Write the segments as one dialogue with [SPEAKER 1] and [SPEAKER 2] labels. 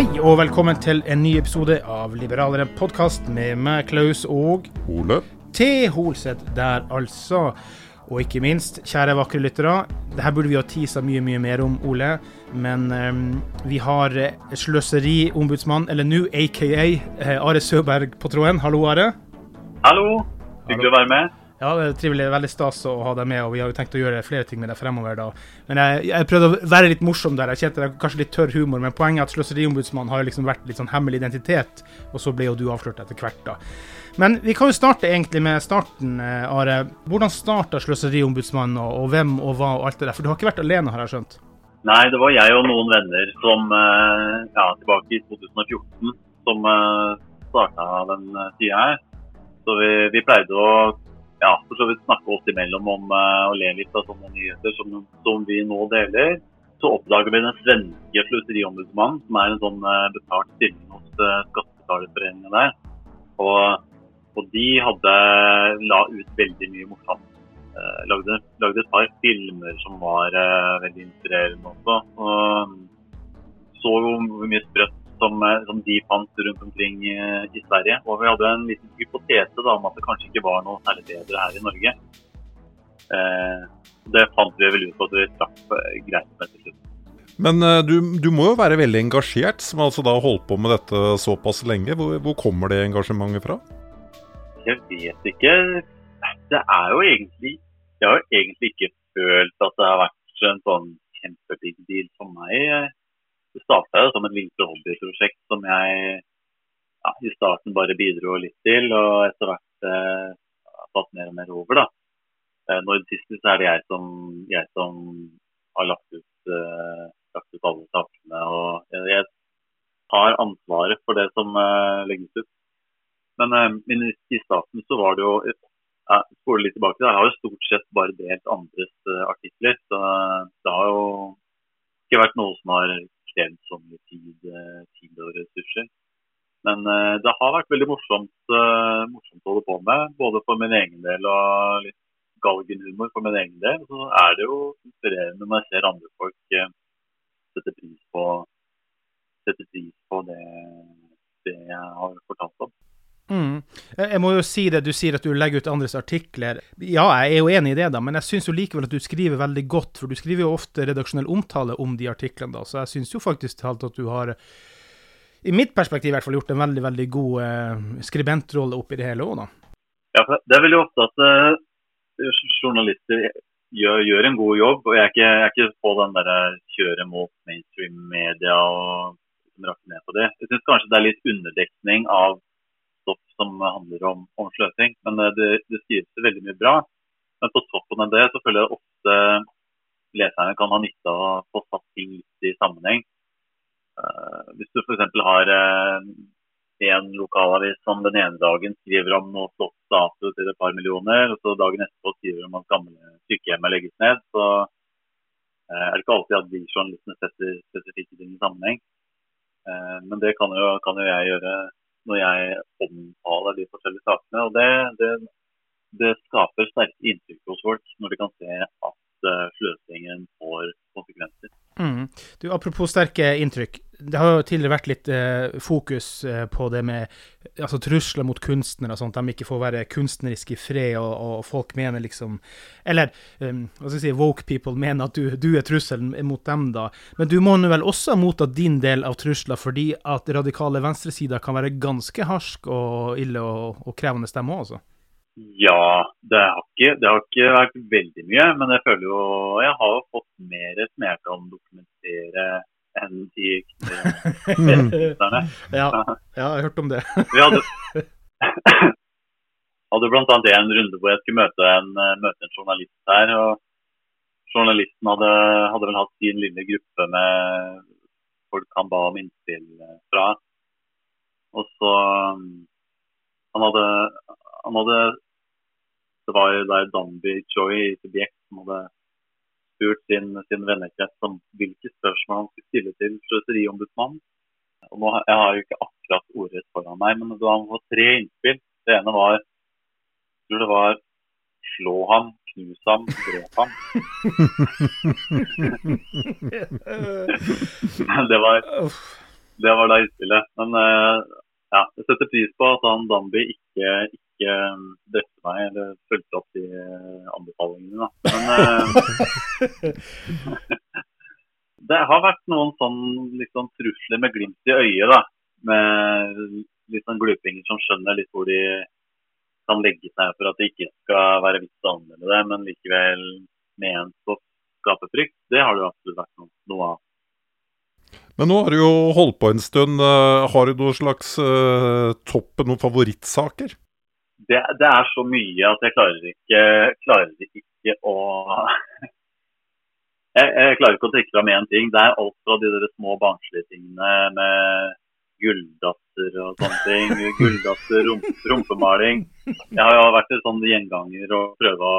[SPEAKER 1] Hei og velkommen til en ny episode av Liberalere podkast med meg, Klaus, og
[SPEAKER 2] Ole.
[SPEAKER 1] T. Holseth der, altså. Og ikke minst, kjære vakre lyttere, det her burde vi ha tisa mye, mye mer om, Ole. Men um, vi har eh, sløseriombudsmann, eller nå aka eh, Are Søberg på tråden. Hallo, Are.
[SPEAKER 3] Hallo. Hyggelig å være med.
[SPEAKER 1] Ja, det er trivelig. Veldig stas å ha deg med, og vi har jo tenkt å gjøre flere ting med deg fremover. da. Men jeg, jeg prøvde å være litt morsom der. Jeg kjente det er kanskje litt tørr humor, men poenget er at Sløseriombudsmannen har jo liksom vært litt sånn hemmelig identitet, og så ble jo du avslørt etter hvert, da. Men vi kan jo starte egentlig med starten, eh, Are. Hvordan starta Sløseriombudsmannen, og, og hvem og hva og alt det der? For du har ikke vært alene, har jeg skjønt?
[SPEAKER 3] Nei, det var jeg og noen venner som eh, ja, tilbake i 2014 som starta den sida her. Så vi, vi pleide å ja, for så vidt snakke oss imellom om uh, å le litt av sånne nyheter som, som vi nå deler. Så oppdager vi den svenske sløseriombudsmannen, som er en sånn uh, betalt stilling hos uh, Skattebetalerforeningen der. Og, og, de hadde la ut veldig mye morsomt. Lagde, lagde, et par filmer som var veldig inspirerende også. Og så hvor mye sprøtt som, eh, som, de fant rundt omkring eh, i Sverige. Og vi hadde en liten hypotese da, om at det kanskje ikke var noe særlig bedre her i Norge. Eh, det fant vi vel ut at vi traff eh, greit med til slutt.
[SPEAKER 2] Men du, du, må jo være veldig engasjert, som altså da holdt på med dette såpass lenge. Hvor, hvor kommer det engasjementet fra?
[SPEAKER 3] Jeg vet ikke. Det er jo egentlig Jeg har jo egentlig ikke følt at det har vært en sånn kjempebig deal for meg det starta som et lite hobbyprosjekt som jeg ja, i starten bare bidro litt til, og etter hvert eh, tatt mer og mer over. da. Eh, nå det siste så er det jeg som, jeg som har lagt ut, eh, lagt ut alle sakene. og jeg, jeg tar ansvaret for det som eh, legges ut. Men, eh, men, i starten så var det jo jeg spole litt tilbake, Jeg har jo stort sett bare delt andres uh, artikler. så Det har jo ikke vært noe som har krevd så mye tid, eh, tid, og ressurser. Men uh, det har vært veldig morsomt, uh, morsomt, å holde på med. Både for min egen del og litt galgenhumor for min egen del. Så er det jo inspirerende når jeg ser andre folk sette pris på, sette pris på det, det, jeg har fortalt om.
[SPEAKER 1] Mm. Jeg må jo si det, Du sier at du legger ut andres artikler. Ja, jeg er jo enig i det, da, men jeg syns likevel at du skriver veldig godt. For du skriver jo ofte redaksjonell omtale om de artiklene, da, så jeg syns jo faktisk at du har, i mitt perspektiv i hvert fall, gjort en veldig veldig god eh, skribentrolle oppi det hele òg, da.
[SPEAKER 3] Ja, det er veldig ofte at eh, journalister gjør, gjør, en god jobb. og Jeg er ikke, jeg er ikke på den der kjøre mot mainstream media og rakke ned på det. Jeg syns kanskje det er litt underdekning av som handler om, om sløsing. Men eh, det, det skrives veldig mye bra. Men på toppen av det så føler jeg ofte leserne kan ha nytte av å få satt ting litt i sammenheng. Uh, hvis du f.eks. har uh, en lokalavis som den ene dagen skriver om noe flott status til et par millioner, og så dagen etterpå skriver om at gamle sykehjem legges ned, så uh, er det ikke alltid at de journalistene setter spesifikke ting i sammenheng. men det kan jo, kan jo jeg gjøre når jeg omtaler de forskjellige sakene. og det, det, det skaper sterke inntrykk hos folk når de kan se at uh, sløsingen får konsekvenser.
[SPEAKER 1] Mm. Du, apropos sterke inntrykk. Det har jo tidligere vært litt eh, fokus eh, på det med altså, trusler mot kunstnere, sånn at de ikke får være kunstneriske i fred, og, og folk mener liksom Eller um, hva skal jeg si, woke people mener at du, du er trusselen mot dem, da. Men du må nå vel også ha mottatt din del av trusler, fordi at radikale venstresider kan være ganske harsk og ille og, og krevende stemme òg, altså?
[SPEAKER 3] Ja, det har, ikke, det har, ikke, vært veldig mye. Men jeg føler jo jeg har jo fått mer som jeg kan dokumentere enn de kunstnerne.
[SPEAKER 1] ja, ja, jeg har hørt om det.
[SPEAKER 3] Vi hadde, hadde bl.a. en runde hvor jeg skulle møte en, møte en journalist her. og Journalisten hadde, hadde, vel hatt sin lille gruppe med folk han ba om innspill fra. Og så Han hadde, han hadde det var jo der Danby Choi i Subjekt som hadde spurt sin, sin vennekrets om hvilke spørsmål han skulle stille til Sløseriombudsmannen. Og nå, jeg har jo ikke akkurat ordrett foran meg, men det var tre innspill. Det ene var jeg tror det var slå ham, knus ham, drep ham. det, var, det var da innspillet. Men uh, ja, jeg setter pris på at han Dambi ikke, ikke um, drepte meg eller fulgte opp de uh, anbefalingene. Da. Men uh, det har vært noen sånn, litt sånn trusler med glimt i øyet. da, Med litt sånn glupinger som skjønner litt hvor de kan legge seg for at det ikke skal være vits å anmelde det, men likevel ment å skape frykt. Det har det absolutt vært noe, noe av.
[SPEAKER 2] Men nå har du jo holdt på en stund. Eh, har du noen slags uh, topp, noen favorittsaker?
[SPEAKER 3] Det, det, er så mye at jeg klarer ikke, klarer ikke å jeg, jeg, klarer ikke å trekke fram én ting. Det er alt fra de der små barnslige tingene med gulldatter og sånne ting. Gulldatter, rump, rumpemaling. Jeg har jo vært en sånn gjenganger og prøvd å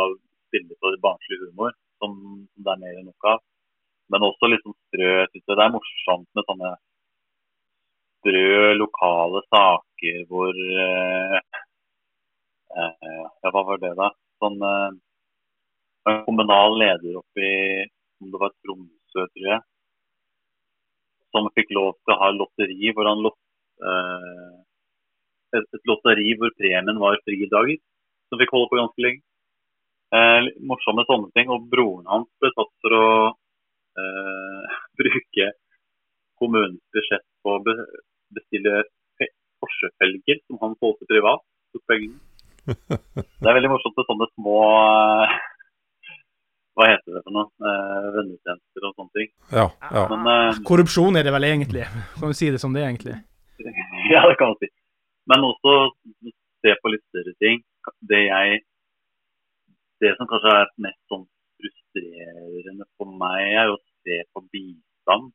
[SPEAKER 3] spille for barnslig humor, som, som det er mer enn nok av men også liksom strø. Jeg det er morsomt med sånne strø lokale saker hvor eh, Ja, hva var det, da? Sånn eh, En kommunal leder oppe i om det var Tromsø, tror jeg, som fikk lov til å ha lotteri hvor han lot, eh, et, lotteri hvor premien var fridager, som fikk holde på ganske lenge. Eh, morsomme sånne ting. Og broren hans ble tatt for å eh, bruke kommunens budsjett på å bestille Porsche-felger som han solgte privat. Det er veldig morsomt med sånne små eh, Hva heter det for noe? Eh, vennetjenester og sånne ting.
[SPEAKER 2] Ja, ja.
[SPEAKER 1] Men, uh, Korrupsjon er det vel egentlig? Kan du si det som det, egentlig?
[SPEAKER 3] Ja, det kan man si. Men også se på litt større ting. Det jeg Det som kanskje er mest sånn frustrerende for meg er å se på bistand,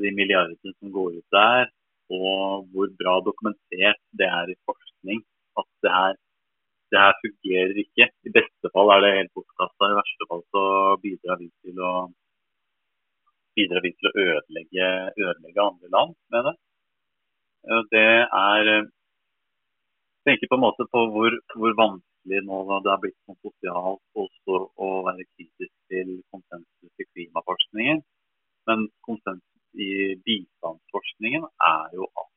[SPEAKER 3] de milliardene som går ut der, og hvor bra dokumentert det er i forskning at det her, det her fungerer ikke. I beste fall er det helt bortkasta, i verste fall så bidrar vi til å, bidrar vi til å ødelegge, ødelegge andre land, med det. Det er Jeg tenker på en måte på hvor, hvor vanskelig nå det har blitt sånn sosialt også å være kritisk til konsensus i klimaforskningen. Men konsensus i bistandsforskningen er jo at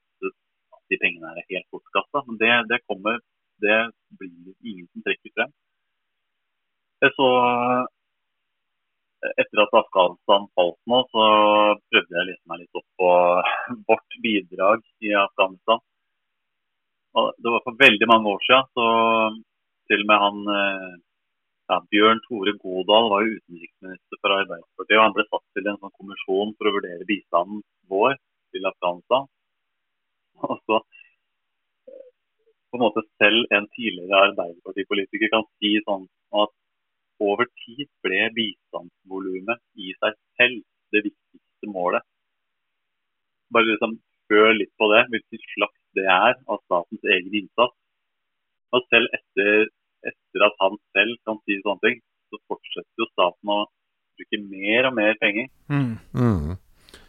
[SPEAKER 3] de pengene er helt bortkasta. Men det, det kommer Det blir ingen som trekker frem. Så etter at Afghanistan falt nå, så prøvde jeg å lese meg litt opp på vårt bidrag i Afghanistan. Og det var for veldig mange år siden, så til og med han eh, ja, Bjørn Tore Godal var jo utenriksminister for Arbeiderpartiet. og Han ble satt til en sånn kommisjon for å vurdere bistanden vår til Afghanistan. Og så eh, på en måte selv en tidligere Arbeiderpartipolitiker kan si sånn at over tid ble bistandsvolumet i seg selv det viktigste målet. Bare liksom hør litt på det, hvilken slags det er av statens egen innsats. Og selv etter, etter at han selv kan si sånne ting, så fortsetter jo staten å bruke mer og mer penger.
[SPEAKER 1] Mm.
[SPEAKER 2] Mm.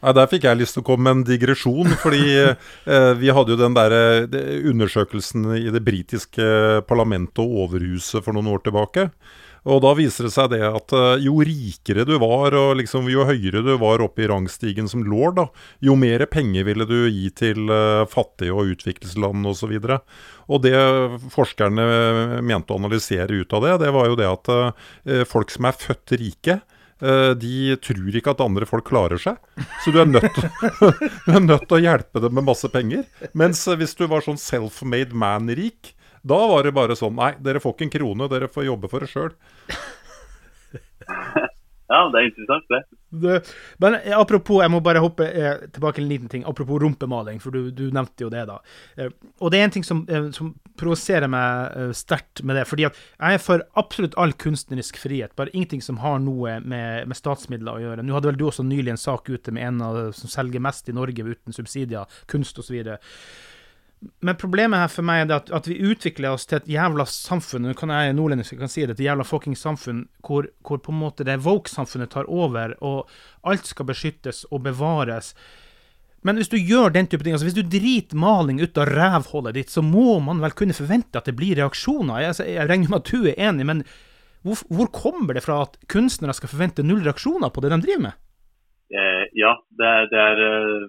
[SPEAKER 2] Nei, Der fikk jeg lyst til å komme med en digresjon. fordi eh, vi hadde jo den der eh, undersøkelsen i det britiske parlamentet og Overhuset for noen år tilbake. Og da viser det seg det at uh, jo rikere du var, og liksom jo høyere du var oppe i rangstigen som lord, da, jo mer penger ville du gi til uh, fattige og utviklingsland osv. Og, så og det forskerne mente å analysere ut av det, det var jo det at folk som er født rike, de tror ikke at andre folk klarer seg. Så du er nødt, til å hjelpe dem med masse penger. Mens hvis du var sånn self-made man-rik, da var det bare sånn Nei, dere får ikke en krone, dere får jobbe for det sjøl.
[SPEAKER 3] Ja, det er interessant, det.
[SPEAKER 1] det. Men apropos, jeg må bare hoppe eh, tilbake en liten ting. Apropos rumpemaling, for du, du nevnte jo det, da. Eh, og det er en ting som, eh, som provoserer meg eh, sterkt med det. fordi at jeg er for absolutt all kunstnerisk frihet, bare ingenting som har noe med, med statsmidler å gjøre. Nå hadde vel du også nylig en sak ute med en av som selger mest i Norge uten subsidier, kunst osv. Men problemet her for meg er at, at, vi utvikler oss til et jævla samfunn Nå kan jeg nordlendisk kan si det, et jævla fucking samfunn hvor, hvor, på en måte det woke-samfunnet tar over, og alt skal beskyttes og bevares. Men hvis du gjør den type ting, altså hvis du driter maling ut av rævhullet ditt, så må man vel kunne forvente at det blir reaksjoner. Jeg, altså, jeg regner med at du er enig, men hvor, hvor, kommer det fra at kunstnere skal forvente null reaksjoner på det de driver med?
[SPEAKER 3] Eh, ja, det er, det er eh,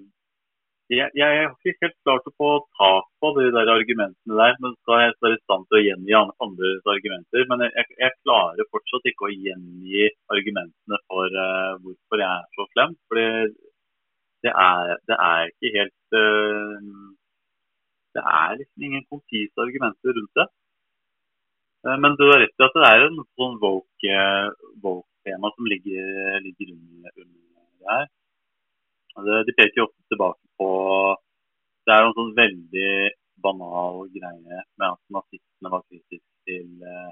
[SPEAKER 3] jeg, jeg har ikke helt klart å få tak på de der argumentene der. Men skal jeg være i stand til å gjengi andres argumenter. Men jeg, jeg, klarer fortsatt ikke å gjengi argumentene for uh, hvorfor jeg er så slem. Fordi det er, det er ikke helt uh, Det er liksom ingen konsise argumenter rundt det. Uh, men du har rett i at det er en sånn woke-tema som ligger, ligger under, under det her. De peker jo ofte tilbake på Det er en sånn veldig banal greie med at nazistene var kritiske til uh,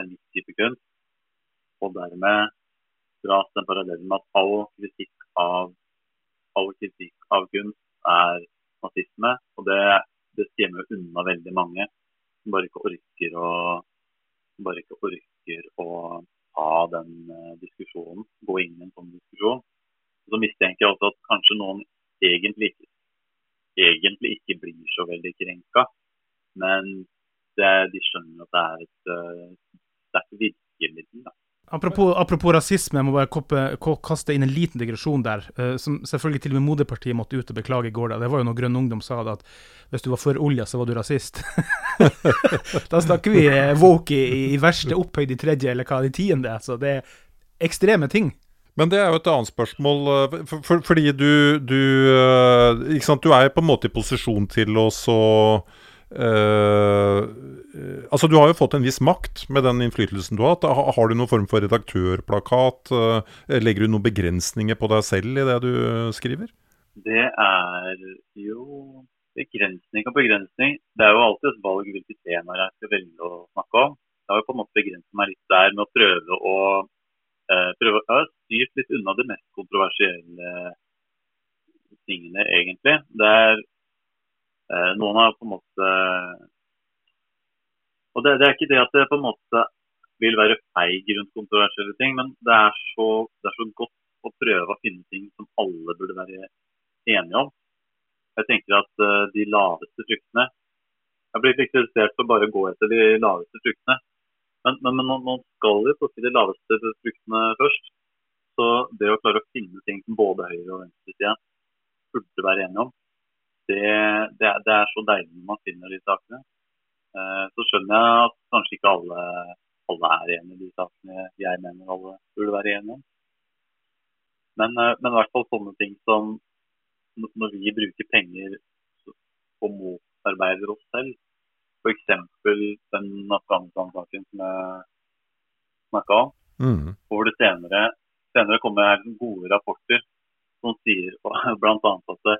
[SPEAKER 3] en viss type kunst. Og dermed dras den parallellen med at all kritikk av, all kritikk av kunst er nazisme. Og det, det skremmer unna veldig mange som bare ikke orker å, bare ikke orker å ta den uh, diskusjonen, gå inn i en sånn diskusjon. Så mistenker jeg også at kanskje noen egentlig egentlig ikke blir så veldig krenka. Men det, de skjønner at det er et sterkt virkemiddel. da.
[SPEAKER 1] Apropos, apropos, rasisme, jeg må bare koppe, kaste inn en liten digresjon der. Uh, som selvfølgelig til og med Moderpartiet måtte ut og beklage i går. Da. Det var jo når Grønn Ungdom sa det at hvis du var for olja, så var du rasist. da snakker vi uh, woke i, i, verste opphøyd i tredje, eller hva, i tiende. Så det er ekstreme ting.
[SPEAKER 2] Men det er jo et annet spørsmål, eh, for, for, fordi du, du eh, Ikke sant, du er på en måte i posisjon til å så uh, Altså, du har jo fått en viss makt med den innflytelsen du har hatt. Har du noen form for redaktørplakat? Uh, legger du noen begrensninger på deg selv i det du skriver?
[SPEAKER 3] Det er jo begrensning og begrensning. Det er jo alltid et valg hvilke temaer jeg skal velge å snakke om. Jeg har jo på en måte begrenset meg litt der med å prøve å uh, prøve, å styrt litt unna de mest kontroversielle tingene, egentlig. Det er eh, Noen har på en måte Og det, det, er ikke det at det på en måte vil være feig rundt kontroversielle ting, men det er, så, det er så godt å prøve å finne ting som alle burde være enige om. Jeg tenker at uh, de laveste fruktene Jeg blir ikke interessert for bare å gå etter de laveste fruktene. Men, men, men man skal jo plukke de laveste fruktene først. Så det å klare å finne ting som både høyre- og venstresida burde være enige om, det, det, det, er så deilig når man finner de sakene. Eh, så skjønner jeg at kanskje ikke alle, alle er enig i de sakene jeg mener alle burde være enige om. Men, eh, men, i hvert fall sånne ting som når vi bruker penger og motarbeider oss selv, f.eks. den Afghanistan-saken som jeg snakka om, mm. hvor det senere, senere kommer gode rapporter som sier bl.a. at det,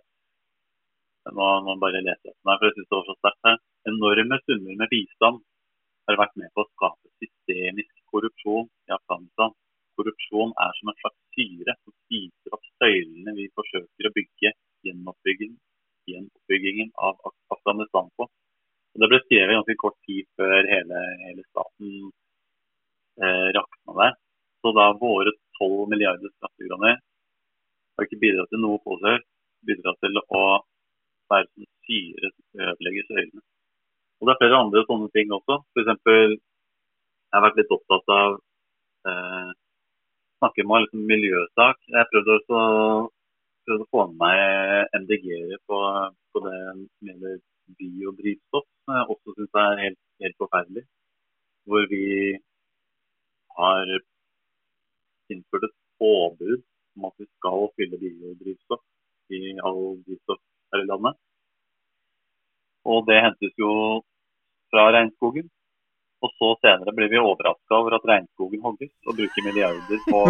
[SPEAKER 3] nå, nå bare leter jeg her, for jeg synes det var så sterkt her. Enorme summer med bistand har vært med på å skape systemisk korrupsjon i Afghanistan. Korrupsjon er som en slags syre som spiser opp søylene vi forsøker å bygge gjenoppbyggingen av Afghanistan på. Og det ble skrevet ganske kort tid før hele, hele staten eh, rakna der. Så da våre 12 milliarder skattekroner har ikke bidratt til noe påsøk, bidratt til å være som syre som søylene. Og Det er flere andre sånne ting også. F.eks. jeg har vært litt opptatt av eh, snakke med liksom, miljøsak. Jeg prøvde også prøvde å få med meg MDG-ere på, på, det gjelder biodrivstoff, som jeg også syns er helt, helt forferdelig. Hvor vi har innført et påbud om at vi skal fylle biodrivstoff i all drivstoff her i landet. Og det hentes jo fra regnskogen. Og så senere blir vi overraska over at regnskogen hogges, og bruker milliarder på,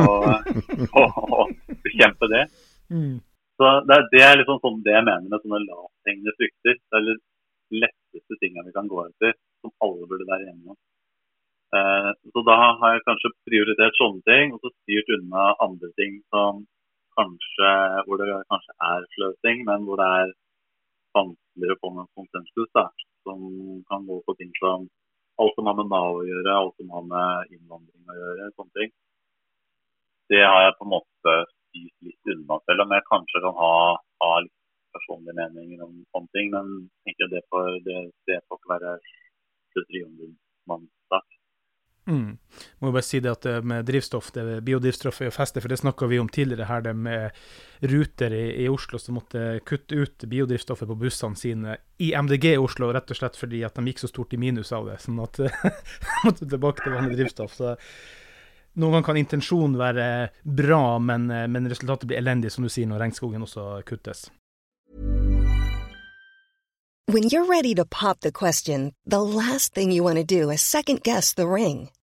[SPEAKER 3] på å bekjempe det. Mm. Så det er, det er liksom sånn det jeg mener med sånne lavthengende frukter. Det er de letteste tingene vi kan gå etter, som alle burde være enige om. Eh, så da har jeg kanskje prioritert sånne ting, og så styrt unna andre ting som kanskje, hvor det kanskje er sløsing, men hvor det er vanskeligere å få noen konsensus. Da, som kan gå på ting som alt som har med Nav å gjøre, alt som har med innvandring å gjøre. sånne ting. Det har jeg på en måte styrt litt unna, selv om jeg kanskje kan ha, ha litt personlige meninger om sånne ting. Men jeg tenker det får, det, får ikke være slutttriombudsmannssak.
[SPEAKER 1] Mm. Må bare si det at eh, med drivstoff, det biodrivstoff er jo festet, for det snakka vi om tidligere her, det med Ruter i, i, Oslo som måtte kutte ut biodrivstoffet på bussene sine i MDG i Oslo, rett og slett fordi at de gikk så stort i minus av det. Sånn at måtte tilbake til vanlig drivstoff. Så noen ganger kan intensjonen være bra, men, eh, men resultatet blir elendig, som du sier, når regnskogen også kuttes.
[SPEAKER 4] When you're ready to pop the question, the last thing you want to do is second guess the ring.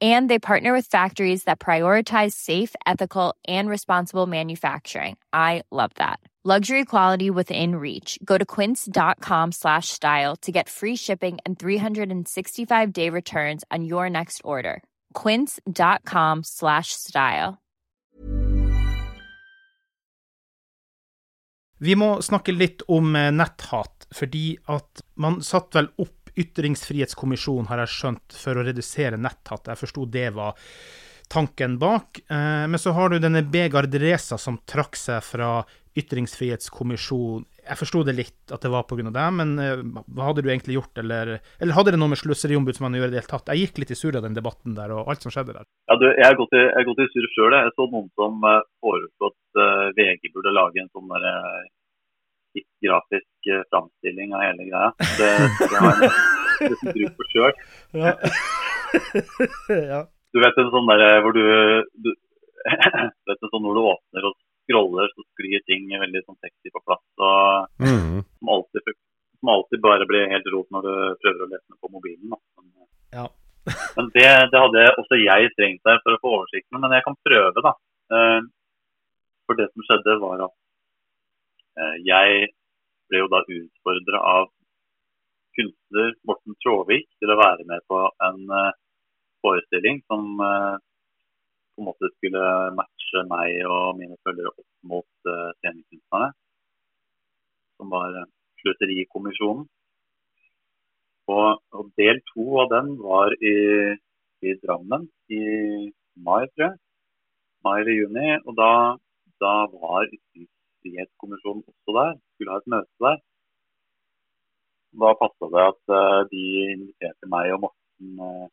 [SPEAKER 5] And they partner with factories that prioritize safe, ethical, and responsible manufacturing. I love that. Luxury quality within reach. Go to quince.com slash style to get free shipping and 365 day returns on your next order. Quince.com slash style.
[SPEAKER 1] Vi må snakke litt om eh, netthat, fordi at man satt vel opp Ytringsfrihetskommisjonen, har jeg skjønt, for å redusere netthatt. Jeg forsto det var tanken bak. Eh, men så har du denne Begard Reza som trakk seg fra Ytringsfrihetskommisjonen. Jeg forsto det litt at det var pga. det, men eh, hva hadde du egentlig gjort, eller, eller hadde det noe med Sløseriombudsmannen å gjøre i det hele tatt? Jeg gikk litt i surr av den debatten der, og alt som skjedde der.
[SPEAKER 3] Ja, du, jeg har gått i, jeg har gått surr sjøl. Jeg så noen som uh, foreslo at VG burde lage en sånn der, uh, grafisk uh, framstilling av hele greia. Det, det har jeg nesten bruk for sjøl.
[SPEAKER 1] Ja. ja.
[SPEAKER 3] Du vet en sånn der hvor du, du vet en sånn når du åpner og scroller, så sklir ting veldig sånn sexy på plass. Og
[SPEAKER 2] Mhm.
[SPEAKER 3] som alltid, som alltid bare blir helt rot når du prøver å lese den på mobilen. Da. Men,
[SPEAKER 1] Ja.
[SPEAKER 3] men det, det hadde også jeg trengt der for å få oversikten, men jeg kan prøve, da. Eh, For det som skjedde, var at eh, jeg ble jo da utfordra av kunstner Morten Tråvik til å være med på en eh, forestilling som eh, på en måte skulle matche meg og mine følgere opp mot scenekunstnerne. Som var Sløserikommisjonen. Og, og del to av den var i, i Drammen i mai, tror jeg. Mai eller juni. Og da, da var Ytringsfrihetskommisjonen også der. Skulle ha et møte der. Da passa det at eh, de inviterte meg og Morten, eh,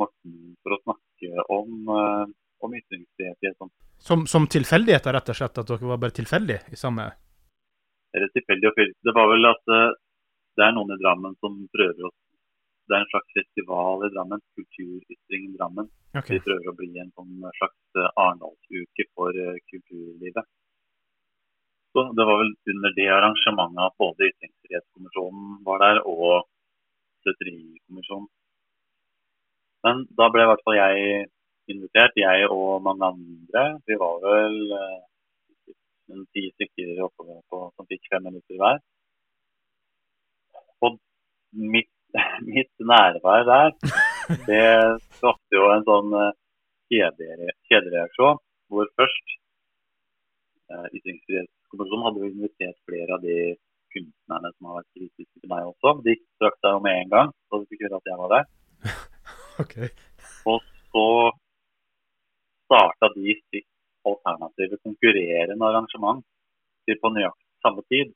[SPEAKER 3] Morten for å snakke om, uh, om ytringsfrihet
[SPEAKER 1] Som, som tilfeldigheter, rett og slett? At dere var bare tilfeldige i samme
[SPEAKER 3] eller tilfeldig å fylle. Det var vel at eh, det er noen i Drammen som prøver å Det er en slags festival i Drammen, Kulturytring i Drammen.
[SPEAKER 1] Okay.
[SPEAKER 3] De prøver å bli en sånn slags eh, Arendalsuke for eh, kulturlivet. Så Det var vel under det arrangementet at både Ytringsfrihetskommisjonen var der og Støtterikommisjonen. Men da ble i hvert fall jeg invitert, jeg og mange andre. Vi var vel eh, en ti stykker oppover på, som fikk fem minutter hver. Og mitt, mitt nærvær der, det skapte jo en sånn eh, kjedereaksjon. Hvor først eh, Ytringsfrihetskommisjonen hadde jo invitert flere av de kunstnerne som har vært kritiske til meg også. De trakk seg jo med en gang, så de fikk høre at jeg var der.
[SPEAKER 1] okay.
[SPEAKER 3] Og så starta de sitt alternative konkurrerende arrangement til på nøyaktig samme tid.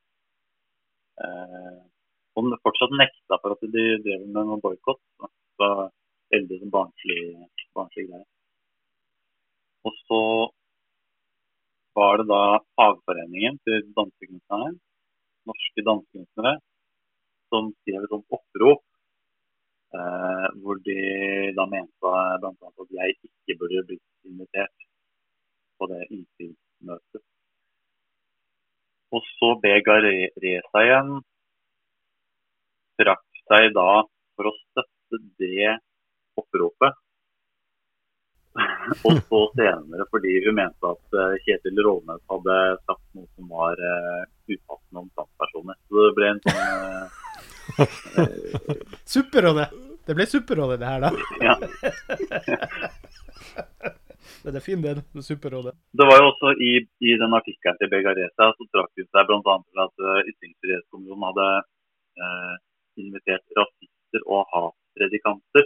[SPEAKER 3] Eh, og de fortsatt nekta for at de drev med noen boikott. Så veldig sånn barnslig, barnslig greie. Og så var det da fagforeningen til dansekunstnerne, norske dansekunstnere, som skrev et sånt opprop eh, hvor de da mente bl.a. at jeg ikke burde blitt invitert på det innsynsmøtet. Og så Begard Reza igjen trakk seg da for å støtte det oppropet. og så senere fordi hun mente at eh, Kjetil Rånes hadde sagt noe som var uh, upassende om transpersoner. Så det ble en sånn uh,
[SPEAKER 1] Supperådet! Det ble Supperådet, det her, da.
[SPEAKER 3] ja.
[SPEAKER 1] Det er fin det Supperådet.
[SPEAKER 3] Det var jo også i, i den artikkelen til Begareta så trakk hun seg bl.a. til at uh, Ytringsfrihetskommisjonen hadde uh, invitert rasister og hatpredikanter.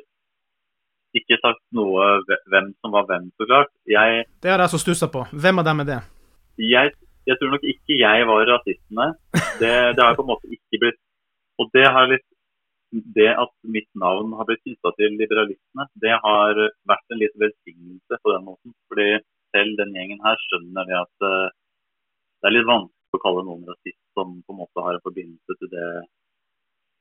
[SPEAKER 3] Ikke sagt noe hvem som var hvem, så klart. Jeg,
[SPEAKER 1] Det har jeg så stussa på. Hvem av dem er det?
[SPEAKER 3] jeg, jeg tror nok ikke jeg var rasistene. Det, det har på en måte ikke blitt Og det har litt det at mitt navn har blitt knytta til liberalistene, det har vært en litt velsignelse på den måten. Fordi selv den gjengen her skjønner det at eh, det er litt vanskelig å kalle noen rasist som på en måte har en forbindelse til det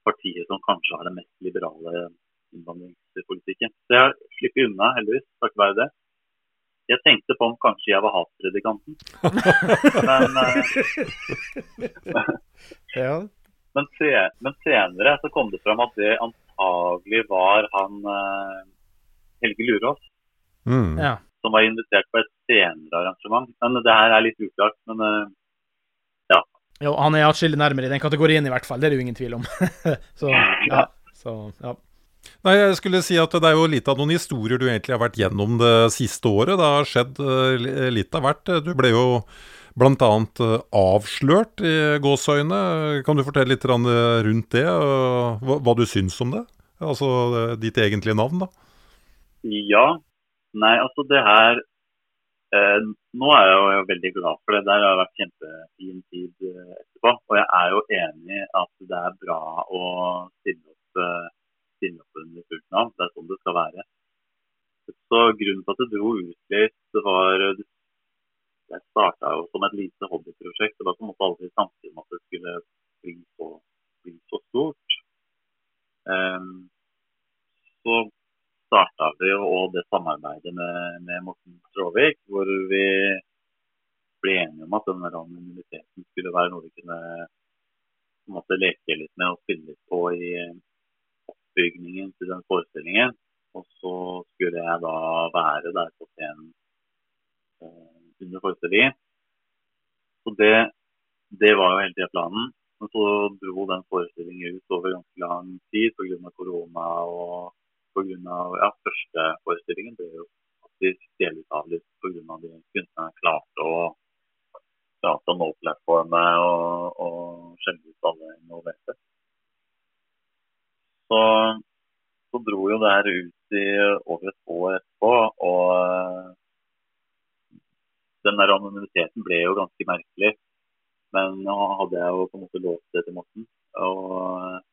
[SPEAKER 3] partiet som kanskje har den mest liberale innvandringspolitikken. Så jeg har sluppet unna, heldigvis, takket være det. Jeg tenkte på om kanskje jeg var hatpredikanten. men, uh,
[SPEAKER 1] ja.
[SPEAKER 3] men, men, senere så kom det fram at det antagelig var han uh, Helge Lurås.
[SPEAKER 2] Mm.
[SPEAKER 1] Ja.
[SPEAKER 3] Som var invitert på et senere arrangement. Men det her er litt uklart. Men uh, ja.
[SPEAKER 1] Jo, han er atskillig nærmere i den kategorien i hvert fall. Det er det jo ingen tvil om. så, ja. Så, ja.
[SPEAKER 2] Nei, jeg skulle si at Det er jo litt av noen historier du egentlig har vært gjennom det siste året. Det har skjedd litt av hvert. Du ble jo bl.a. avslørt i gåseøyne. Kan du fortelle litt rundt det? Hva, hva du syns om det? Altså ditt egentlige navn, da?
[SPEAKER 3] Ja. Nei, altså det her eh, Nå er jeg jo veldig glad for det. Der har vært kjempefin tid etterpå. Og jeg er jo enig at det er bra å stille opp eh, stille opp under fullt navn. Det er sånn det skal være. Så Grunnen til at det dro ut litt, var Det starta jo som et lite hobbyprosjekt. Og da måtte aldri samtidig med at det skulle bli så, bli så stort. Um, så starta vi jo det samarbeidet med, med Morten Stråvik, hvor vi ble enige om at denne anonymiteten skulle være noe vi kunne måte leke litt med og spille litt på i, oppbygningen til den forestillingen. Og så skulle jeg da være der på scenen eh, under forestillingen. Så det, det, var jo hele tida planen. Men så dro den forestillingen ut over ganske lang tid pga. korona. Og pga. Ja, første forestillingen ble jo faktisk delvis avlyst pga. at de kunstnerne klarte å prate om nå plattformet og, og skjelle ut alle involverte. Så, så, dro jo det her ut i over et år etterpå. Og eh, den der anonymiteten ble jo ganske merkelig. Men nå hadde jeg jo på en måte lovt det til Morten. Og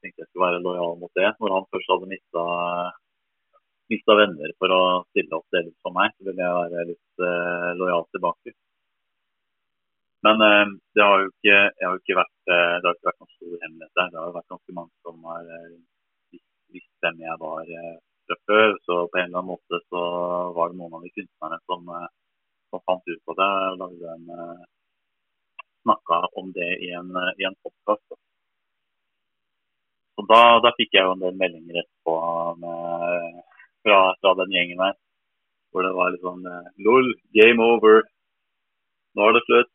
[SPEAKER 3] tenkte jeg skulle være lojal mot det. Når han først hadde mista, mista venner for å stille opp delvis for meg, så ville jeg være litt uh, lojal tilbake. Men uh, det har jo ikke, har ikke vært, uh, det har ikke vært noen stor hemmelighet der. Det har vært ganske mange som har visste hvem jeg var eh, fra før. Så på en eller annen måte så var det noen av de kunstnerne som, eh, som fant ut på det. og lagde en eh, snakka om det i en, i en podkast. Så da, da, fikk jeg jo en del meldinger etterpå med, fra, fra, den gjengen her. Hvor det var litt sånn LOL, game over. Nå er det slutt.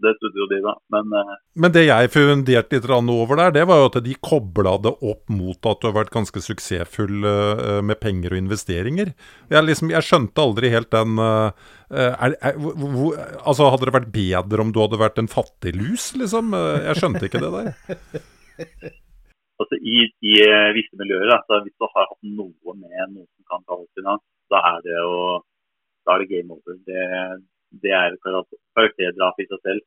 [SPEAKER 3] Det trodde jo de, da. Men, uh...
[SPEAKER 2] Men det jeg funderte litt over der, det var jo at de kobla det opp mot at du har vært ganske suksessfull med penger og investeringer. Jeg, liksom, jeg skjønte aldri helt den er, er, hvor, Altså, hadde det vært bedre om du hadde vært en fattiglus, liksom? Jeg skjønte ikke det der.
[SPEAKER 3] I, i visse miljøer, altså, hvis du har hatt noe med noe som kan kalles finans, da er det jo da er det game over. Det, det er karakterdrap i seg selv.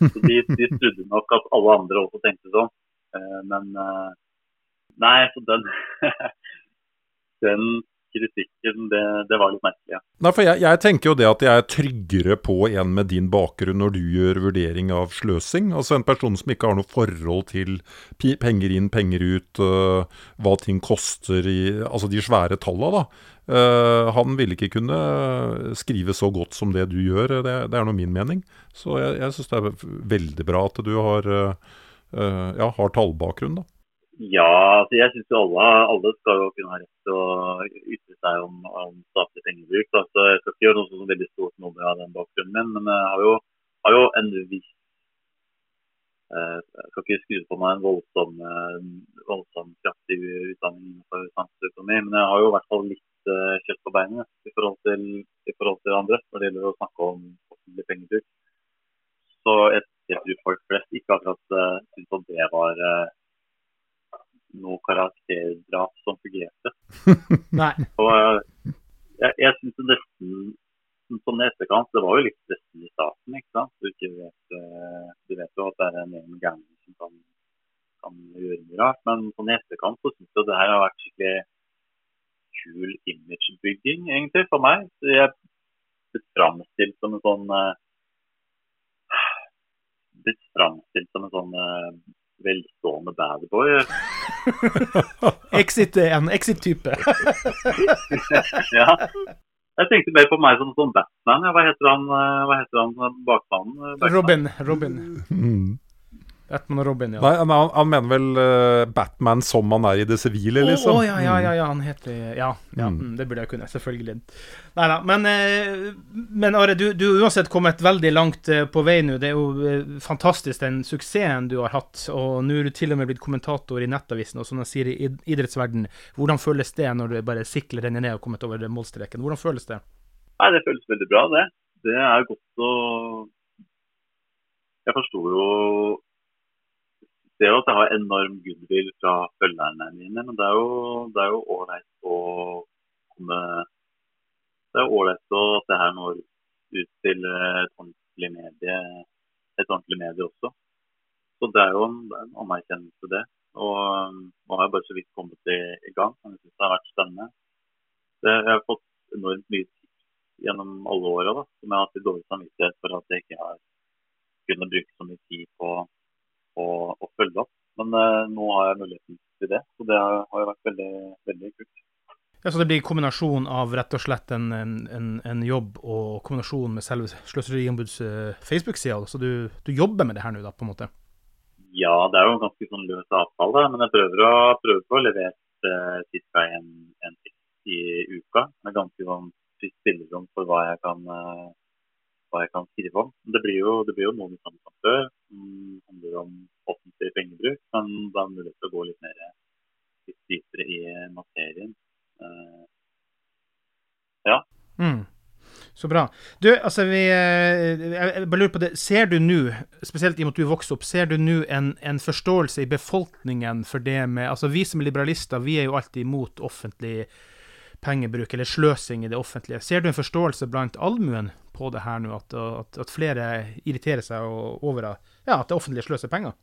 [SPEAKER 3] Så de, de, trodde nok at alle andre også tenkte sånn. Eh, men eh, nei, så den, den kritikken, det, det, var litt merkelig.
[SPEAKER 2] Nei, for jeg, jeg, tenker jo det at jeg er tryggere på en med din bakgrunn når du gjør vurdering av sløsing. Altså en person som ikke har noe forhold til penger inn, penger ut, uh, hva ting koster i Altså de svære tallene, da. Uh, han ville ikke kunne skrive så godt som det du gjør, det, det er nå min mening. Så jeg, jeg syns det er veldig bra at du har, uh, ja, har tallbakgrunn, da.
[SPEAKER 3] Ja, altså jeg syns alle, alle, skal jo kunne ha rett til å ytre seg om, om statlig pengebruk. Altså, jeg skal ikke gjøre noe sånn veldig stort nummer av den bakgrunnen min, men jeg har jo, har jo en viss eh, Jeg skal ikke skru på meg en voldsom, eh, voldsom kraftig utdanning innenfor samfunnsøkonomi, men jeg har jo i hvert fall litt kjøtt på beinet i forhold, til, i forhold til andre når det gjelder å snakke om offentlig pengebruk. Så jeg, jeg tror folk flest ikke akkurat syntes at det var noe karakterdrap som fungerte. Og jeg, jeg syns nesten sånn i etterkant Det var jo litt stressende i starten. ikke sant? Du, ikke vet, eh, du vet jo at det er en egen gærninger som kan, kan, gjøre mye rart. Men sånn i etterkant så syns jeg det her har vært skikkelig kul imagebygging, egentlig, for meg. Så jeg blitt framstilt som en sånn uh, Blitt framstilt som en sånn velstående bad boy.
[SPEAKER 1] Exit er en exit-type.
[SPEAKER 3] ja. Jeg tenkte mer på meg som sånn Batman. Hva heter han, eh, hva heter han bakmannen?
[SPEAKER 1] Robin. Robin.
[SPEAKER 2] Mm.
[SPEAKER 1] Batman og Robin, ja.
[SPEAKER 2] Nei, han, han mener vel uh, Batman som han er i det sivile,
[SPEAKER 1] Å
[SPEAKER 2] liksom.
[SPEAKER 1] ja, ja, ja, ja, han heter Ja, ja
[SPEAKER 2] Mm.
[SPEAKER 1] mm, det burde jeg kunne. Selvfølgelig. Nei da. Men, eh, men Are, du du har uansett kommet veldig langt eh, på vei nå. Det er jo fantastisk den suksessen du har hatt. Og nå er du til og med blitt kommentator i Nettavisen og som de sier i idrettsverdenen. Hvordan føles det når du bare sikler renner ned og kommet over målstreken? Hvordan føles det?
[SPEAKER 3] Nei, det føles veldig bra, det. Det er godt å Jeg forsto jo ser jo at jeg har enorm goodwill fra følgerne mine, men det er jo ålreit å komme Det er ålreit at det her når ut til et ordentlig medie, et ordentlig medie også. Så det er jo en, en anerkjennelse, det. Og um, nå har jeg bare så vidt kommet i, i gang, men jeg syns det har vært spennende. Det, jeg har fått enormt mye tips gjennom alle åra som jeg har hatt litt dårlig samvittighet for at jeg ikke har kunnet bruke så mye tid på å, å følge opp. Men eh, nå har jeg muligheten til det, så det har jo vært veldig, veldig kult.
[SPEAKER 1] Ja, så det blir kombinasjon av rett og slett en, en, en, jobb og kombinasjon med selve Sløseriombuds eh, Facebook-sida. Så du, du jobber med det her nå, da, på en måte?
[SPEAKER 3] Ja, det er jo en ganske sånn løs avtale, men jeg prøver å, prøver å levere eh, ca. en, en i uka. Med ganske sånn fritt spillerom for hva jeg kan, eh, hva jeg kan skrive om. Det blir jo, det blir jo noen samme som før, som handler om offentlig pengebruk. Men det er mulighet til å gå litt mer litt dypere i materien. ja.
[SPEAKER 1] Mm. Så bra. Du, altså vi eh, jeg bare lurer på det. Ser du nå, spesielt i og med at du vokste opp, ser du nå en, en forståelse i befolkningen for det med Altså vi som er liberalister, vi er jo alltid imot offentlig pengebruk, eller sløsing i det offentlige. Ser du en forståelse blant allmuen på det her nå, at, at, at flere irriterer seg over ja, at det offentlige sløser penger?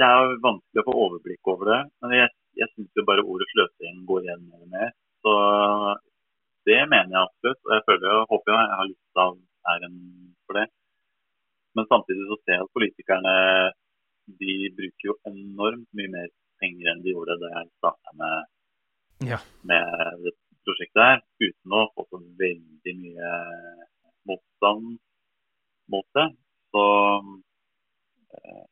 [SPEAKER 3] det er vanskelig å få overblikk over det. Men jeg, jeg syns jo bare ordet sløsing går igjen mer og mer. Så det mener jeg absolutt. Og jeg føler og håper jeg har litt av æren for det. Men samtidig så ser jeg at politikerne de bruker jo enormt mye mer penger enn de gjorde da jeg starta med,
[SPEAKER 1] Ja.
[SPEAKER 3] med dette prosjektet her, uten å få så veldig mye motstand mot det. Så eh,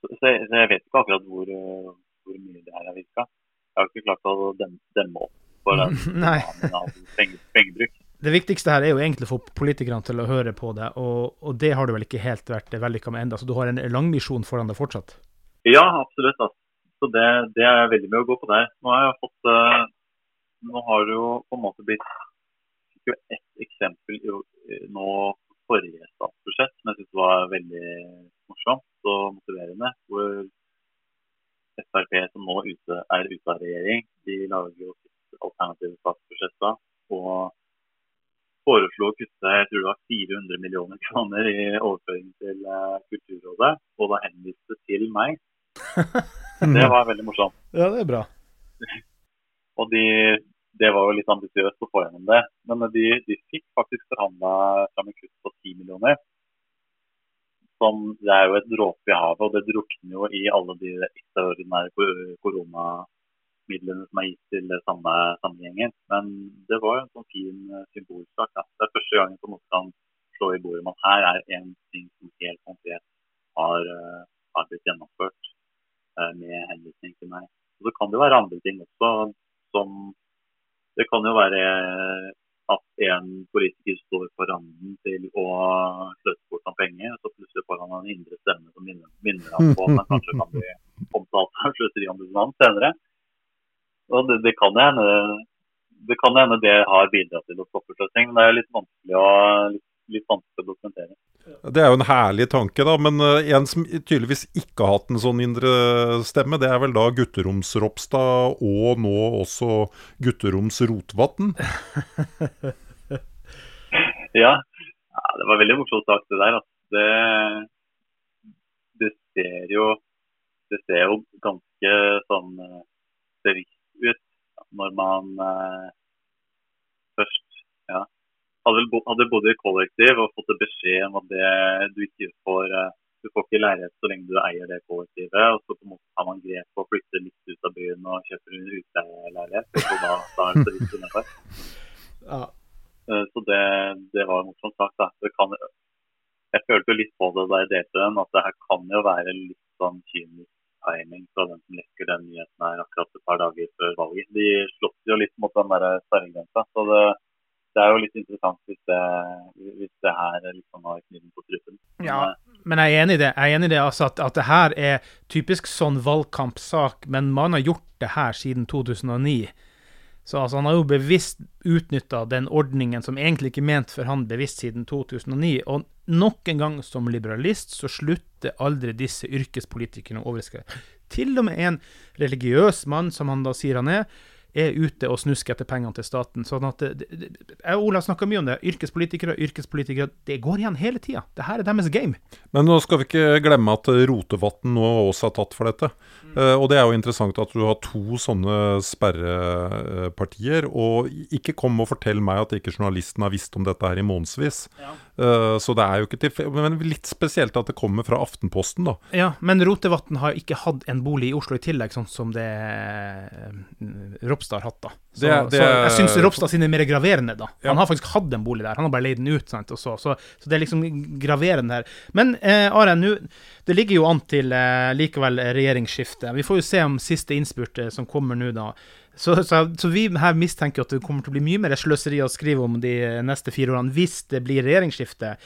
[SPEAKER 3] så, så, jeg, vet ikke akkurat hvor, hvor mye det her har virka. Jeg har ikke klart å dem, demme opp for den av pengebruk.
[SPEAKER 1] Det viktigste her er jo egentlig å få politikerne til å høre på det, og, og det har du vel ikke helt vært vellykka med enda, så du har en lang misjon foran deg fortsatt?
[SPEAKER 3] Ja, absolutt. Altså. Så det, det er jeg veldig med å gå på der. Nå har jeg fått eh, Nå har det jo på en måte blitt fikk jo ett eksempel i, nå forrige statsbudsjett som jeg syntes var veldig morsomt og motiverende. Hvor Frp, som nå ute, er ute av regjering, de lager jo sitt alternative statsbudsjett da. Og foreslo å kutte jeg tror det var 400 millioner kroner i overføring til eh, Kulturrådet. Og da henviste til meg. Det var veldig morsomt.
[SPEAKER 1] Ja, det er bra.
[SPEAKER 3] Og de, det var jo litt ambisiøst å få gjennom det. Men de, de fikk faktisk forhandla fram en kutt på 10 millioner. Som det er jo et dråpe i havet, og det drukner jo i alle de ekstraordinære kor- koronamidlene som er gitt til samme, samme gjengen. Men det var jo en sånn fin eh, symbolsak. Ja. Det er første gangen på en måte kan slå i bordet med at her er en ting som helt konkret har, eh, har blitt gjennomført med henvisning til meg. Og så kan det være andre ting også som Det kan jo være at en politiker står på randen til å sløse bort noen penger, og så plutselig får han en indre stemme som minner, minner ham på at han kanskje kan bli omtalt av sløseriombudsmannen senere. Og det, det kan hende det kan hende det har bidratt til å stoppe sløsing, men det er litt vanskelig å, litt, litt vanskelig å dokumentere.
[SPEAKER 2] Det er jo en herlig tanke, da. Men eh, en som tydeligvis ikke har hatt en sånn indre stemme, det er vel da Gutteroms Ropstad, og nå også Gutteroms Rotvatn.
[SPEAKER 3] Ja, det var veldig morsomt sagt det der. Det, det ser jo det ser jo ganske sånn eh, bevisst ut når man eh, først ja, hadde, bodd i kollektiv og fått beskjed om at det, du ikke får, eh, du får ikke leilighet så lenge du eier det kollektivet. Og så på en måte tar man grep på å flytte litt ut av byen og kjøper en utleieleilighet. Så da, da er det så vidt.
[SPEAKER 1] Ja.
[SPEAKER 3] Eh, Så det, det var morsomt sagt. Da. Kan, jeg følte jo litt på det da jeg delte den, at det her kan jo være litt sånn kynisk timing fra den som lekker den nyheten her akkurat et par dager før valget. De slåss jo litt mot den der sperregrensa. Så det, det er jo litt interessant hvis det, hvis det her liksom har kniven på strupen.
[SPEAKER 1] Ja, men jeg er enig i det. Jeg er enig i det altså at, at det her er typisk sånn valgkampsak, men man har gjort det her siden 2009. Så altså, han har jo bevisst utnytta den ordningen som egentlig ikke er ment for han bevisst siden 2009. Og nok en gang som liberalist så slutter aldri disse yrkespolitikerne å overskrive. Til og med en religiøs mann, som han da sier han er, er ute og snusker etter pengene til staten. Sånn at det, det, det, Jeg og Ola snakka mye om det. Yrkespolitikere, yrkespolitikere. Det går igjen hele tida. Det her er deres game.
[SPEAKER 2] Men nå skal vi ikke glemme at Rotevatn nå også er tatt for dette. Eh, og det er jo interessant at du har to sånne sperrepartier. Og ikke kom og fortell meg at ikke journalisten har visst om dette her i månedsvis. Eh, så det er jo ikke tilfeldig. Men litt spesielt at det kommer fra Aftenposten, da.
[SPEAKER 1] Ja, men Rotevatn har ikke hatt en bolig i Oslo i tillegg, sånn som det eh, Ropstad har hatt, da. Så,
[SPEAKER 2] Det det
[SPEAKER 1] så jeg syns Ropstad sin er mer graverende, da.
[SPEAKER 2] Ja.
[SPEAKER 1] Han har faktisk hatt en bolig der, han har bare leid den ut. Sant? Så, så, så det er liksom graverende her. Men eh, Are, det ligger jo an til eh, likevel regjeringsskifte. Vi får jo se om siste innspurt eh, som kommer nå, da. Så, så, så vi her mistenker at det kommer til å bli mye mer sløseri å skrive om de neste fire årene hvis det blir regjeringsskifte.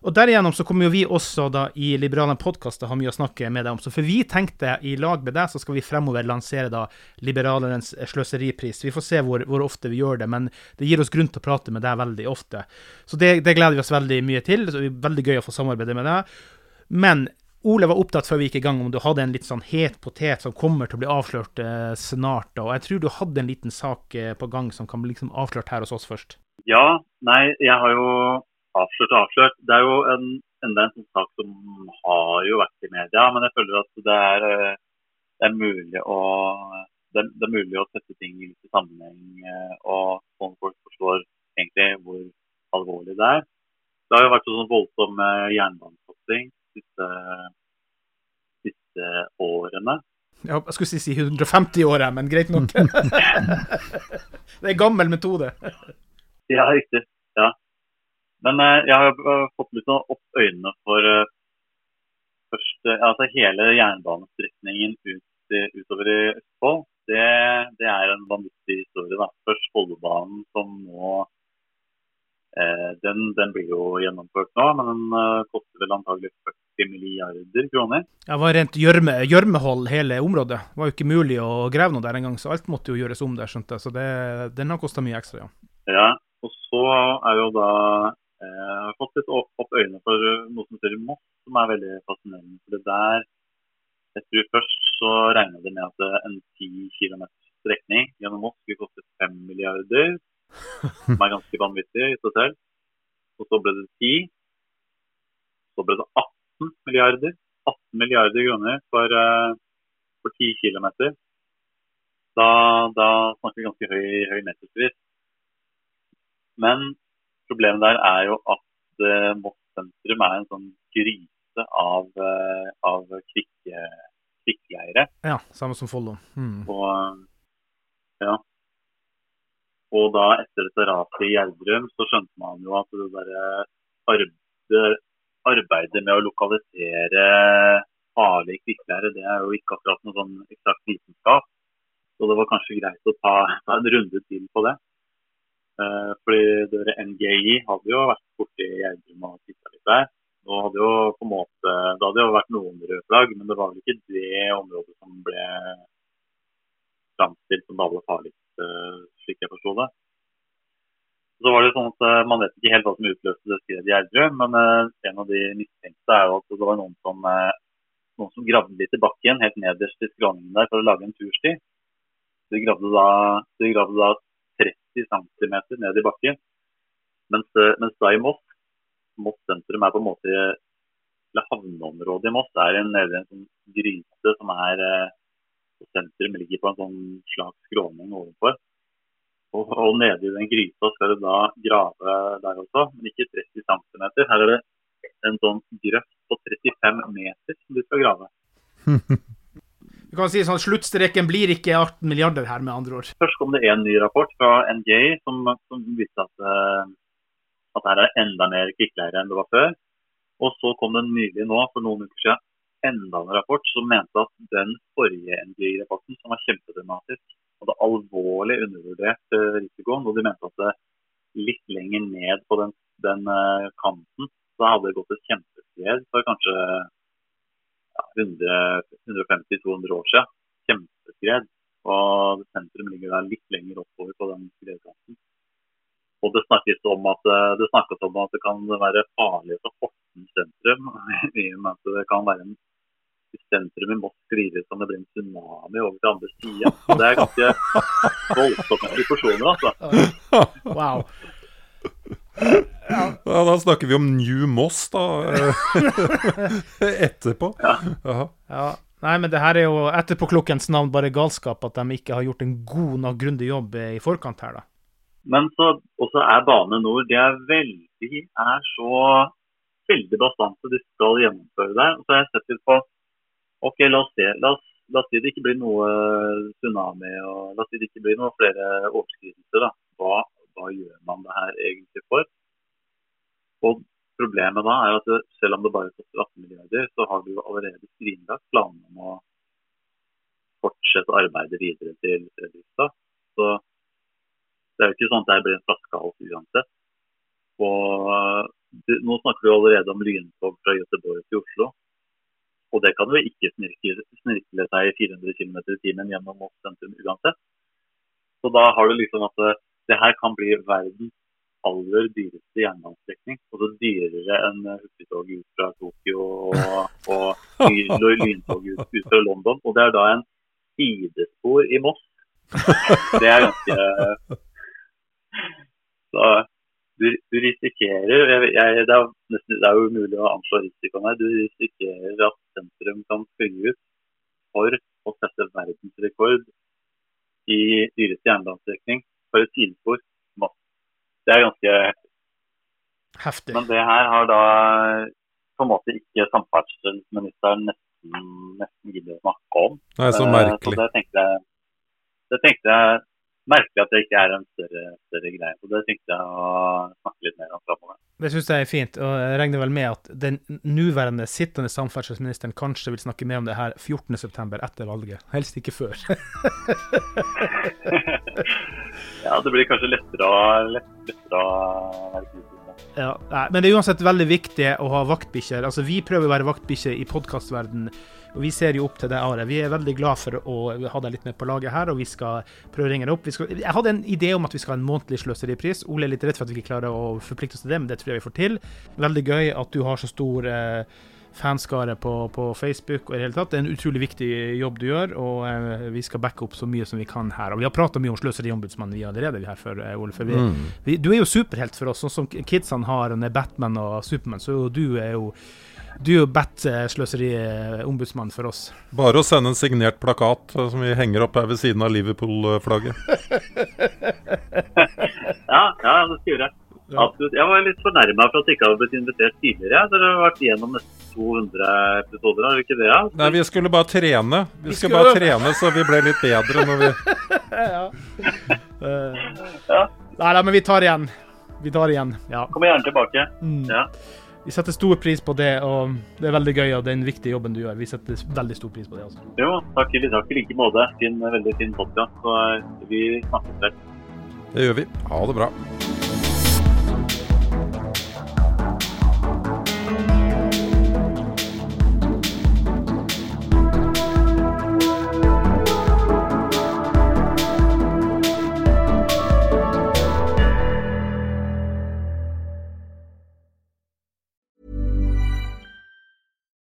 [SPEAKER 1] Og derigjennom så kommer jo vi også da i Liberale podkaster ha mye å snakke med deg om. Så for vi tenkte i lag med deg så skal vi fremover lansere da Liberalerens sløseripris. Vi får se hvor, hvor ofte vi gjør det, men det gir oss grunn til å prate med deg veldig ofte. Så det, det gleder vi oss veldig mye til. Så det er veldig gøy å få samarbeide med deg. Men Ole var opptatt før vi gikk i gang om du hadde en litt sånn het potet som kommer til å bli avslørt eh, snart. da. Og jeg tror du hadde en liten sak eh, på gang som kan bli liksom avslørt her hos oss først.
[SPEAKER 3] Ja, nei, jeg har jo avslørt og avslørt. Det er jo en, enda en sånn sak som har jo vært i media, men jeg føler at det er, eh, det er mulig å det det er mulig å sette ting i litt sammenheng, eh, og sånn folk forstår egentlig hvor alvorlig det er. Det har jo vært sånn voldsom eh, jernbanesatsing siste, siste årene.
[SPEAKER 1] Ja, jeg skulle si, si 150 år, men greit nok. det er gammel metode.
[SPEAKER 3] Ja, riktig. Ja. Men eh, jeg har fått litt sånn opp øynene for eh, først eh, altså hele jernbanestrekningen ut, utover i Østfold. Det, det er en vanvittig historie. da. Først Follobanen som nå eh, den, den blir jo gjennomført nå, men den eh, koster vel antagelig 40 milliarder kroner.
[SPEAKER 1] Det var rent gjørme, gjørmehold hele området. Det var jo ikke mulig å grave noe der engang, så alt måtte jo gjøres om der, skjønte jeg. Så det, den har kosta mye ekstra, ja.
[SPEAKER 3] Ja, og så er jo da eh, Jeg har fått litt opp, øynene for noe som heter Moss, som er veldig fascinerende. For det der Jeg tror først så regna de med at eh, en 10 km strekning gjennom Moss skulle koste 5 milliarder, som er ganske vanvittig i seg selv. Og så ble det 10. Så ble det 18 milliarder. 18 milliarder kroner for, eh, for 10 km. Da, da snakker vi ganske høy, høy nettopris. Men problemet der er jo at eh, Moss sentrum er en sånn gryte av, eh, av krikke, krikkeleire.
[SPEAKER 1] Ja, samme som Follo. Mm.
[SPEAKER 3] Og, ja. Og da etter dette raset i Gjerdrum, så skjønte man jo at det derre arbeidet, arbeidet med å lokalisere farlige kvikkleire, det er jo ikke akkurat noe sånn eksakt vitenskap. Så det var kanskje greit å ta, ta en runde til på det. Eh, fordi dere NGI hadde jo vært borti Gjerdrum og titta litt der. Nå hadde jo på en måte, Det hadde jo vært noen røde flagg, men det var vel ikke det området som ble framstilt som det aller farligste, slik jeg forsto det. Så var det sånn at eh, Man vet ikke helt hva som utløste det skredet i Gjerdrum, men eh, en av de mistenkte er jo at det var noen som, eh, noen som gravde litt i bakken, helt nederst i skråningen der, for å lage en tursti. De gravde da, de gravde da 30 cm ned i bakken. Mens, eh, mens da i Moss, Moss sentrum er på en måte eller havneområdet i Moss er en, nede i en sånn gryte som er eh, Sentrum ligger på en sånn slags skråning ovenfor. Og, og nede i den gryta skal du da grave der også, men ikke 30 cm. Her er det en sånn grøft på 35 meter som du skal grave.
[SPEAKER 1] Du kan si sånn Sluttstreken blir ikke 18 milliarder her, med andre ord.
[SPEAKER 3] Først kom det en ny rapport fra NGA som, som viste at, uh, at her er enda mer kvikkleire enn det var før. Og så kom det nylig nå, for noen uker siden, enda en rapport som mente at den forrige NGI-rapporten, som var kjempedramatisk, hadde alvorlig undervurdert uh, risikoen. Og de mente at det litt lenger ned på den, den uh, kanten så hadde det gått et kjempeskred for kanskje ja, 150-200 år siden. Kjempeskred. Og sentrum ligger der litt lenger oppover på den skredkanten. Og det snakkes om at eh, det, om at det kan være farlig for Horten sentrum. I og med at det kan være en sentrum i Moss sklir ut som det blir en tsunami over til andre sida. Det er ganske voldsomme proporsjoner, altså.
[SPEAKER 1] Wow.
[SPEAKER 2] Ja. Da snakker vi om New Moss, da. Etterpå.
[SPEAKER 3] Ja.
[SPEAKER 1] ja. Nei, men det her er jo etterpåklokkens navn bare galskap at de ikke har gjort en god nok grundig jobb i forkant her, da.
[SPEAKER 3] Men så også er Bane Nor de er veldig er så veldig bastante de skal gjennomføre der. Og så har jeg sett litt på OK, la oss se. La oss, la oss si det ikke blir noe tsunami og la oss si det ikke blir noen flere overskridelser. Hva, hva gjør man det her egentlig for? Og Problemet da er at det, selv om det bare koster 18 milliarder, så har du allerede skrinlagt planene om å fortsette arbeidet videre til Fredrikstad. Så det er jo ikke sånn at det blir en flaskehals uansett. Og det, nå snakker vi allerede om lyntog fra Göteborg til Oslo. Og det kan jo ikke snirkle, snirkle seg i 400 km i timen gjennom Moss sentrum uansett. Så da har du liksom at det, det her kan bli verdens aller dyreste jernbanestrekning. Altså dyrere enn hurtigtog ut fra Tokyo og, og lyntog ut, ut, fra London. Og det er da en sidespor i Moss. Det er ganske Så du, du risikerer jeg, jeg, det, er nesten, det, er jo umulig å anslå risikoen her. Du risikerer at sentrum kan fly ut for å sette verdensrekord i dyreste jernbanestrekning for et sidespor det er ganske
[SPEAKER 1] heftig.
[SPEAKER 3] Men det her har da på en måte ikke samferdselsministeren nesten, nesten giddet å snakke om.
[SPEAKER 2] Det er så merkelig.
[SPEAKER 3] Så det tenkte jeg, det tenkte jeg merkelig at det ikke er en større, større greie. Så det tenkte jeg å snakke litt mer om framover.
[SPEAKER 1] Det syns jeg er fint, og jeg regner vel med at den nåværende sittende samferdselsministeren kanskje vil snakke mer om det her 14.9. etter valget. Helst ikke før.
[SPEAKER 3] ja, det blir kanskje lettere å, lettere å være kritisk.
[SPEAKER 1] Ja, men det er uansett veldig viktig å ha vaktbikkjer. Altså, vi prøver å være vaktbikkjer i podkastverdenen og Vi ser jo opp til det Are. Vi er veldig glad for å ha deg litt med på laget her, og vi skal prøve å ringe deg opp. Skal, jeg hadde en idé om at vi skal ha en månedlig sløseripris. Ole er litt redd for at vi ikke klarer å forplikte oss til det, men det tror jeg vi får til. Veldig gøy at du har så stor eh, fanskare på, på, Facebook og i det hele tatt. Det er en utrolig viktig jobb du gjør, og eh, vi skal backe opp så mye som vi kan her. Og vi har prata mye om Sløseriombudsmannen vi allerede her før, eh, Ole. For vi, mm. vi, du er jo superhelt for oss, sånn som kidsene har Batman og Supermann, så du er jo du er jo Bat-sløseri-ombudsmann for oss.
[SPEAKER 2] Bare å sende en signert plakat eh, som vi henger opp her ved siden av Liverpool-flagget.
[SPEAKER 3] ja, ja, det skal gjøre. Absolutt. Jeg var litt fornærma for at jeg ikke hadde blitt invitert tidligere. Dere har vært igjennom nesten 200 episoder, har dere ikke det? Ja?
[SPEAKER 2] Nei, vi skulle bare trene. Vi, vi skulle bare trene så vi ble litt bedre når vi
[SPEAKER 1] ja. Uh, ja. Nei da, men vi tar igjen. Vi tar igjen. Ja.
[SPEAKER 3] Kommer gjerne tilbake. Mm. Ja.
[SPEAKER 1] Vi setter stor pris på det, og det er veldig gøy og det er den viktige jobben du gjør. Vi setter veldig stor pris på det. Også.
[SPEAKER 3] Jo, takk, i like måte. Fin, veldig fin podkast. Så vi snakkes vel.
[SPEAKER 2] Det gjør vi. Ha det bra.